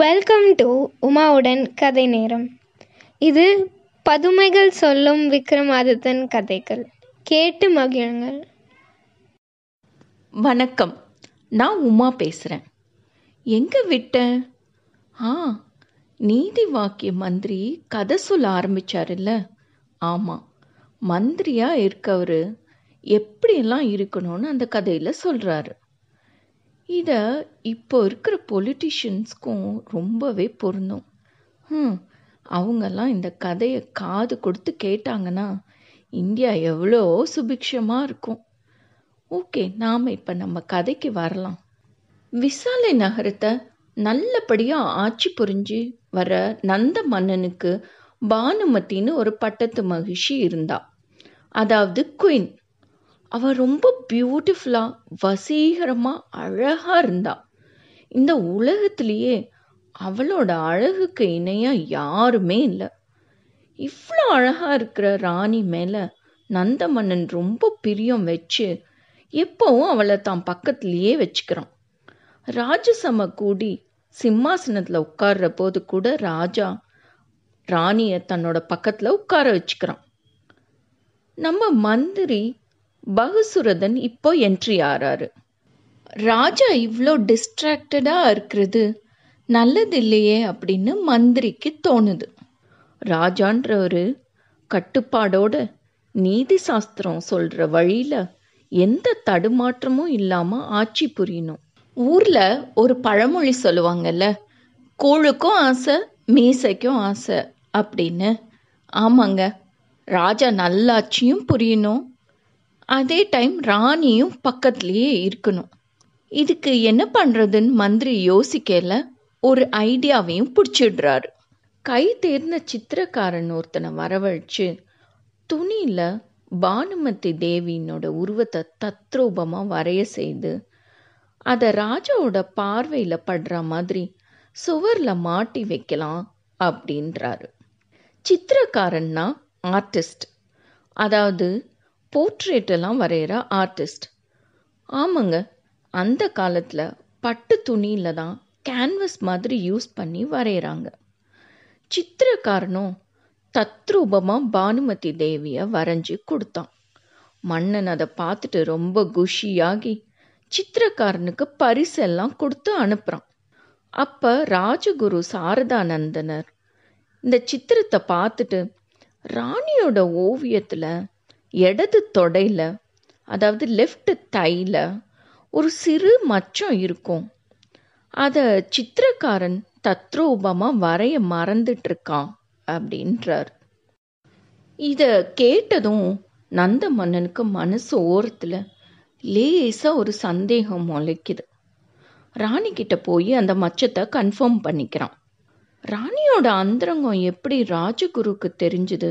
Welcome to உமாவுடன் கதை நேரம். இது பதுமைகள் சொல்லும் விக்ரமாதித்தன் கதைகள். கேட்டு மகிழுங்கள். வணக்கம். நான் உமா பேசுகிறேன் எங்கே விட்டேன் ஆ நீதி வாக்கிய மந்திரி கதை சொல்ல ஆரம்பிச்சாருல்ல? ஆமாம் மந்திரியாக இருக்கவர் எப்படியெல்லாம் இருக்கணும்னு அந்த கதையில் சொல்கிறாரு இதை இப்போ இருக்கிற பொலிட்டிஷியன்ஸ்க்கும் ரொம்பவே பொருந்தும். ம் அவங்கெல்லாம் இந்த கதையை காது கொடுத்து கேட்டாங்கன்னா இந்தியா எவ்வளோ சுபிக்ஷமாக இருக்கும். ஓகே நாம் இப்போ நம்ம கதைக்கு வரலாம். விசாலை நகரத்தை நல்லபடியாக ஆட்சி புரிஞ்சு வர நந்த மன்னனுக்கு பானுமத்தின்னு ஒரு பட்டத்து மகிழ்ச்சி இருந்தா. அதாவது குயின் அவள் ரொம்ப பியூட்டிஃபுல்லாக வசீகரமாக அழகாக இருந்தா. இந்த உலகத்திலேயே அவளோட அழகுக்கு இணையாக யாருமே இல்லை. இவ்வளோ அழகாக இருக்கிற ராணி மேலே நந்தமன்னன் ரொம்ப பிரியம் வச்சு எப்பவும் அவளை தான் பக்கத்துலேயே வச்சுக்கிறான். ராஜசம கூடி சிம்மாசனத்தில் உட்கார்ற போது கூட ராஜா ராணியை தன்னோட பக்கத்தில் உட்கார வச்சுக்கிறான். நம்ம மந்திரி பகுசுரதன் இப்போ என்ட்ரி ஆறாரு. ராஜா இவ்வளோ டிஸ்ட்ராக்டடாக இருக்கிறது. நல்லது இல்லையே அப்படின்னு மந்திரிக்கு தோணுது. ராஜான்றவர் கட்டுப்பாடோட நீதி சாஸ்திரம் சொல்கிற வழியில் எந்த தடுமாற்றமும் இல்லாமல் ஆட்சி புரியணும். ஊரில் ஒரு பழமொழி சொல்லுவாங்கல்ல கூழுக்கும் ஆசை மீசைக்கும் ஆசை அப்படின்னு. ஆமாங்க ராஜா நல்லாட்சியும் புரியணும். அதே டைம் ராணியும் பக்கத்துலேயே இருக்கணும். இதுக்கு என்ன பண்ணுறதுன்னு மந்திரி யோசிக்கல. ஒரு ஐடியாவையும் பிடிச்சிடுறாரு. கை தேர்ந்த சித்திரக்காரன் ஒருத்தனை வரவழைச்சு துணியில் பானுமதி தேவியினோட உருவத்தை தத்ரூபமாக வரைய செய்து அதை ராஜாவோட பார்வையில் படுற மாதிரி சுவரில் மாட்டி வைக்கலாம் அப்படின்றாரு. சித்திரக்காரன்னா ஆர்டிஸ்ட் அதாவது போர்ட்ரேட் எல்லாம் வரைகிற ஆர்டிஸ்ட் ஆமாங்க அந்த காலத்தில் பட்டு துணியில் தான் கேன்வஸ் மாதிரி யூஸ் பண்ணி வரைகிறாங்க சித்திரக்காரனும் தத்ரூபமாக பானுமதி தேவியை வரைஞ்சி கொடுத்தான். மன்னன் அதை பார்த்துட்டு ரொம்ப குஷியாகி சித்திரக்காரனுக்கு பரிசெல்லாம் கொடுத்து அனுப்புகிறான் அப்போ ராஜகுரு சாரதானந்தனர் இந்த சித்திரத்தை பார்த்துட்டு ராணியோட ஓவியத்தில் இடது தொடையில் அதாவது லெஃப்ட் தையில் ஒரு சிறு மச்சம் இருக்கும். அதை சித்திரக்காரன் தத்ரூபமாக வரைய மறந்துட்டுருக்கான் அப்படின்றார். இதை கேட்டதும் நந்த மன்னனுக்கு மனசு ஓரத்தில் லேசாக ஒரு சந்தேகம் முளைக்குது. ராணிக்கிட்ட போய் அந்த மச்சத்தை கன்ஃபார்ம் பண்ணிக்கிறான். ராணியோட அந்தரங்கம் எப்படி ராஜகுருக்கு தெரிஞ்சுது?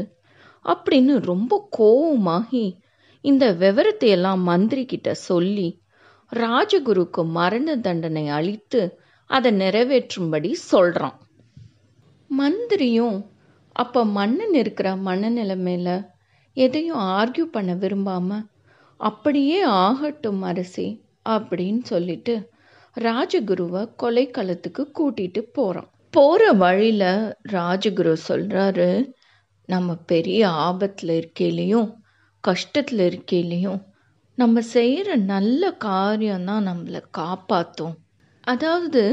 அப்படின்னு ரொம்ப கோவமாகி இந்த விவரத்தை எல்லாம் மந்திரி கிட்ட சொல்லி ராஜகுருக்கு மரண தண்டனை அளித்து அதை நிறைவேற்றும்படி சொல்கிறான் மந்திரியும் அப்போ மன்னன் இருக்கிற மனநிலைமையில் எதையும் ஆர்கியூ பண்ண விரும்பாம அப்படியே ஆகட்டும் அரசி அப்படின்னு சொல்லிட்டு ராஜகுருவை கொலைக்களத்துக்கு கூட்டிட்டு போகிறான் போகிற வழியில் ராஜகுரு சொல்கிறாரு நம்ம பெரிய ஆபத்தில் இருக்கையிலையும் கஷ்டத்தில் இருக்கையிலையும் நம்ம செய்கிற நல்ல காரியம்தான் நம்மளை காப்பாற்றும் அதாவது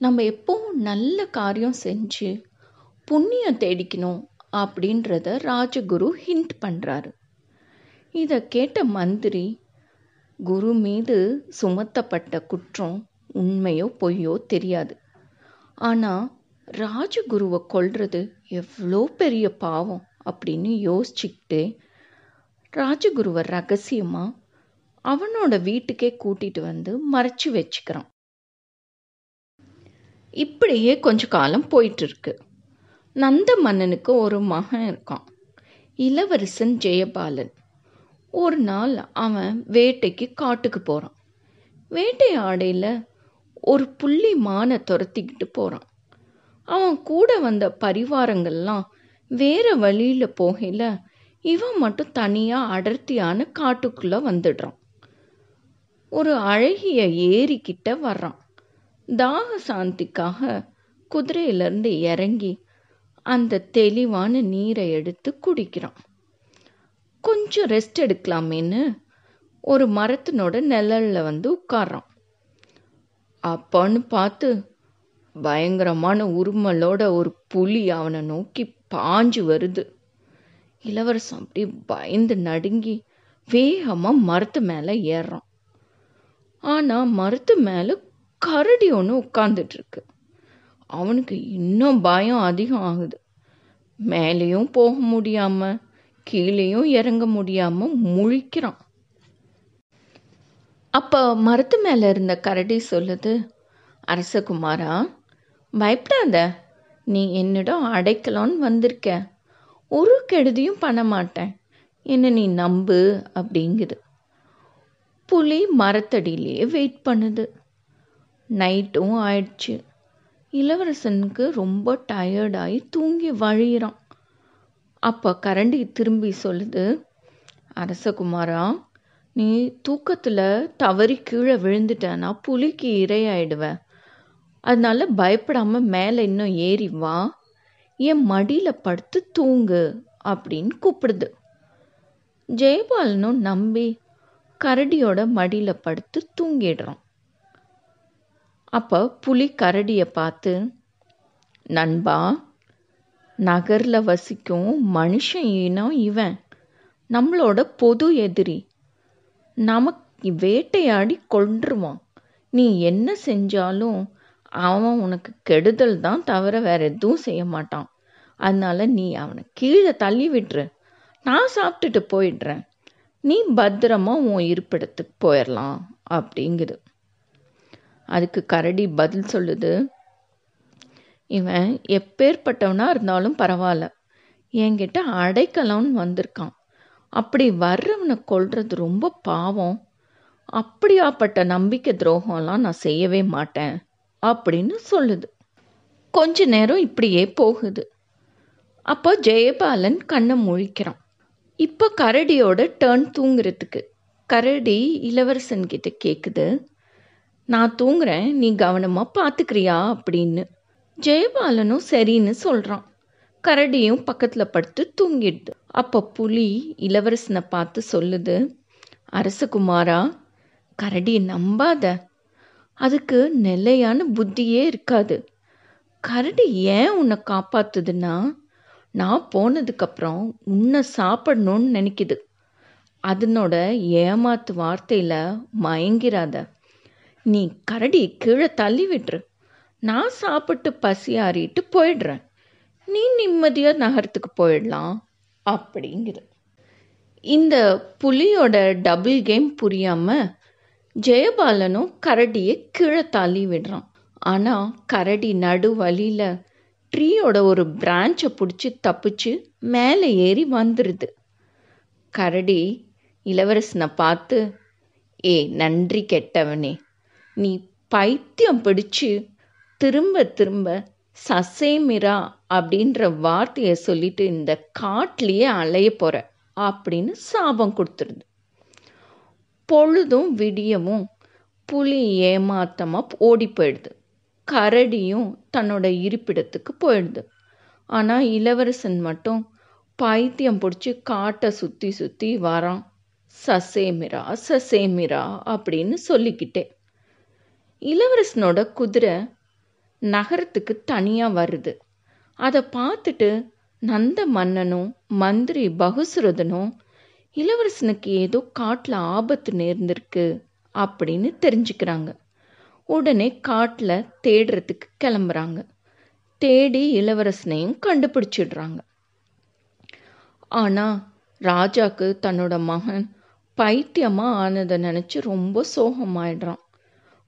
நம்ம எப்பவும் நல்ல காரியம் செஞ்சு புண்ணியம் தேடிக்கணும் அப்படின்றத ராஜகுரு ஹிண்ட் பண்ணுறாரு இதை கேட்ட மந்திரி குரு மீது சுமத்தப்பட்ட குற்றம் உண்மையோ பொய்யோ தெரியாது. ஆனால் ராஜகுருவை கொள்வது எவ்வளோ பெரிய பாவம் அப்படின்னு யோசிச்சுக்கிட்டு ராஜகுருவை ரகசியமாக அவனோட வீட்டுக்கே கூட்டிட்டு வந்து மறைச்சி வச்சுக்கிறான். இப்படியே கொஞ்ச காலம் போயிட்டுருக்கு. நந்த மன்னனுக்கு ஒரு மகன் இருக்கான். இளவரசன் ஜெயபாலன். ஒரு நாள் அவன் வேட்டைக்கு காட்டுக்கு போகிறான் வேட்டை ஆடையில் ஒரு புள்ளி மானை துரத்திக்கிட்டு போகிறான் அவன் கூட வந்த பரிவாரங்கள்லாம் வேற வழியில் போகையில் இவன் மட்டும் தனியாக அடர்த்தியான காட்டுக்குள்ளே வந்துடுறான். ஒரு அழகிய ஏரிக்கிட்ட வர்றான். தாக சாந்திக்காக குதிரையிலேருந்து இறங்கி அந்த தெளிவான நீரை எடுத்து குடிக்கிறான். கொஞ்சம் ரெஸ்ட் எடுக்கலாமேன்னு ஒரு மரத்தினோட நிழலில் வந்து உட்கார்றான். அப்பான்னு பார்த்து பயங்கரமான உருமலோட ஒரு புலி அவனை நோக்கி பாஞ்சு வருது. இளவரசன் அப்படியே பயந்து நடுங்கி வேகமாக மரத்து மேலே ஏறுறான். ஆனால் மரத்து மேலே கரடி ஒன்று உட்காந்துட்ருக்கு அவனுக்கு இன்னும் பயம் அதிகம் ஆகுது. மேலேயும் போக முடியாம கீழேயும் இறங்க முடியாம முழிக்கிறான். அப்போ மரத்து மேலே இருந்த கரடி சொல்லுது அரசகுமாரா பயப்படாத. நீ என்னிடம் அடைக்கலான்னு வந்திருக்க. ஒரு கெடுதியும் பண்ண மாட்டேன். என்ன நீ நம்பு அப்படிங்குது. புலி மரத்தடியிலேயே வெயிட் பண்ணுது. நைட்டும் ஆயிடுச்சு. இளவரசனுக்கு ரொம்ப டயர்டாகி தூங்கி வழியிறான். அப்போ கரண்டி திரும்பி சொல்லுது அரசகுமாரா நீ தூக்கத்தில் தவறி கீழே விழுந்துட்டேன்னா புலிக்கு இரையாயிடுவேன் அதனால பயப்படாம மேலே இன்னும் ஏறி வா. என் மடியில் படுத்து தூங்கு அப்படின்னு கூப்பிடுது. ஜெயபாலனும் நம்பி கரடியோட மடியில் படுத்து தூங்கிடுறான். அப்போ புலி கரடியை பார்த்து நண்பா நகரில் வசிக்கும் மனுஷன் இனம் இவன். நம்மளோட பொது எதிரி. நமக்கு வேட்டையாடி கொன்றுவான். நீ என்ன செஞ்சாலும் அவன் உனக்கு கெடுதல் தான் தவிர வேற எதுவும் செய்ய மாட்டான். அதனால நீ அவனை கீழே தள்ளி விட்டுரு. நான் சாப்பிட்டுட்டு போயிடுறேன். நீ பத்திரமா உன் இருப்பிடத்துக்கு போயிடலாம் அப்படிங்குது. அதுக்கு கரடி பதில் சொல்லுது. இவன் எப்பேற்பட்டவனா இருந்தாலும் பரவாயில்ல. என்கிட்ட அடைக்கலாம்னு வந்திருக்கான். அப்படி வர்றவனை கொள்றது ரொம்ப பாவம். அப்படியாப்பட்ட நம்பிக்கை துரோகம்லாம் நான் செய்யவே மாட்டேன். அப்படின்னு சொல்லுது. கொஞ்ச நேரம் இப்படியே போகுது. அப்போ ஜெயபாலன் கண்ணை முழிக்கிறான். இப்போ கரடியோட டேர்ன் தூங்குறதுக்கு. கரடி இளவரசன் கிட்ட கேட்குது நான் தூங்குறேன் நீ கவனமாக பார்த்துக்கிறியா அப்படின்னு. ஜெயபாலனும் சரின்னு சொல்கிறான் கரடியும் பக்கத்தில் படுத்து தூங்கிடுது. அப்போ புலி இளவரசனை பார்த்து சொல்லுது. அரசகுமாரா கரடியை நம்பாத. அதுக்கு நிலையான புத்தியே இருக்காது. கரடி ஏன் உன்னை காப்பாத்துதுன்னா நான் போனதுக்கப்புறம் உன்னை சாப்பிடணும்னு நினைக்குது. அதனோட ஏமாத்து வார்த்தையில் மயங்கிறாத. நீ கரடி கீழே தள்ளி விட்டுரு. நான் சாப்பிட்டு பசி ஆறிட்டு போயிடுறேன். நீ நிம்மதியாக நகரத்துக்கு போயிடலாம் அப்படிங்குது. இந்த புலியோட டபுள் கேம் புரியாமல் ஜெயபாலனும் கரடியை கீழே தள்ளி விடுறான். ஆனால் கரடி நடு வழியில் ட்ரீயோட ஒரு பிரான்ச்சை பிடிச்சி தப்பிச்சு மேலே ஏறி வந்துடுது கரடி இளவரசனை பார்த்து ஏ நன்றி கெட்டவனே. நீ பைத்தியம் பிடிச்சு திரும்ப திரும்ப சசேமிரா அப்படின்ற வார்த்தையை சொல்லிட்டு இந்த காட்டிலேயே அலைய போகிற அப்படின்னு சாபம் கொடுத்துருது. பொழுதும் விடியவும் புலி ஏமாத்தமாக ஓடி போயிடுது கரடியும் தன்னோட இருப்பிடத்துக்கு போயிடுது. ஆனால் இளவரசன் மட்டும் பைத்தியம் பிடிச்சி காட்டை சுற்றி சுற்றி வரான். சசேமிரா சசேமிரா அப்படின்னு சொல்லிக்கிட்டே. இளவரசனோட குதிரை நகரத்துக்கு தனியாக வருது. அதை பார்த்துட்டு நந்த மன்னனும் மந்திரி பகுசுரதனும் இளவரசனுக்கு ஏதோ காட்டில் ஆபத்து நேர்ந்திருக்கு அப்படின்னு தெரிஞ்சுக்கிறாங்க. உடனே காட்டில் தேடுறதுக்கு கிளம்புறாங்க. தேடி இளவரசனையும் கண்டுபிடிச்சிடுறாங்க. ஆனால் ராஜாக்கு தன்னோட மகன் பைத்தியமாக ஆனதை நினச்சி ரொம்ப சோகமாயிடுறான்.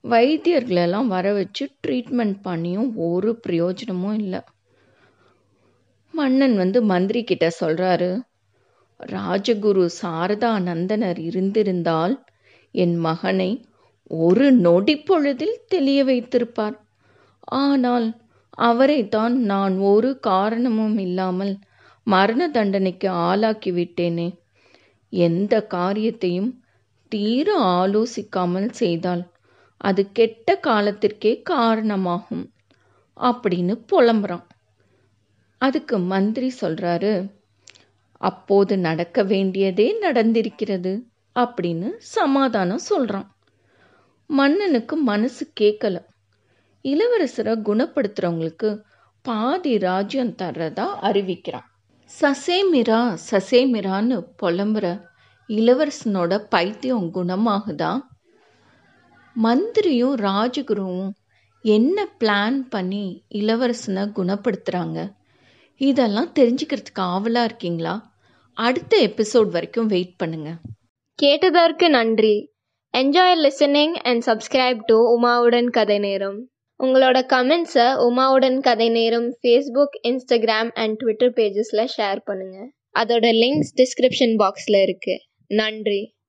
வைத்தியர்களெல்லாம் வர வச்சு ட்ரீட்மெண்ட் பண்ணியும் ஒரு பிரயோஜனமும் இல்லை. மன்னன் வந்து மந்திரி கிட்ட சொல்கிறாரு ராஜகுரு சாரதா நந்தனர் இருந்திருந்தால் என் மகனை ஒரு நொடி பொழுதில் தெளிய வைத்திருப்பார். ஆனால் அவரைத்தான் நான் ஒரு காரணமும் இல்லாமல் மரண தண்டனைக்கு ஆளாக்கி விட்டேனே. எந்த காரியத்தையும் தீர ஆலோசிக்காமல் செய்தால் அது கெட்ட காலத்திற்கே காரணமாகும். அப்படின்னு புலம்புறான். அதுக்கு மந்திரி சொல்கிறாரு அப்போது நடக்க வேண்டியதே நடந்திருக்கிறது அப்படின்னு சமாதானம் சொல்கிறான் மன்னனுக்கு மனசு கேட்கல இளவரசரை குணப்படுத்துறவங்களுக்கு பாதி ராஜ்யம் தர்றதா அறிவிக்கிறான். சசேமிரா சசேமிரான்னு புலம்புற இளவரசனோட பைத்தியம் குணமாகுதா? மந்திரியும் ராஜகுருவும் என்ன பிளான் பண்ணி இளவரசனை குணப்படுத்துகிறாங்க இதெல்லாம் தெரிஞ்சுக்கிறதுக்கு ஆவலாக இருக்கீங்களா? அடுத்த எபிசோட் வரைக்கும் வெயிட் பண்ணுங்க. கேட்டதற்கு நன்றி. Enjoy listening and subscribe to உமாவுடன் கதை நேரம். உங்களோட கமெண்ட்ஸை உமாவுடன் கதை நேரம் ஃபேஸ்புக் இன்ஸ்டாகிராம் அண்ட் ட்விட்டர் பேஜஸில் ஷேர் பண்ணுங்கள் அதோட லிங்க்ஸ் டிஸ்கிரிப்ஷன் பாக்ஸில் இருக்குது நன்றி.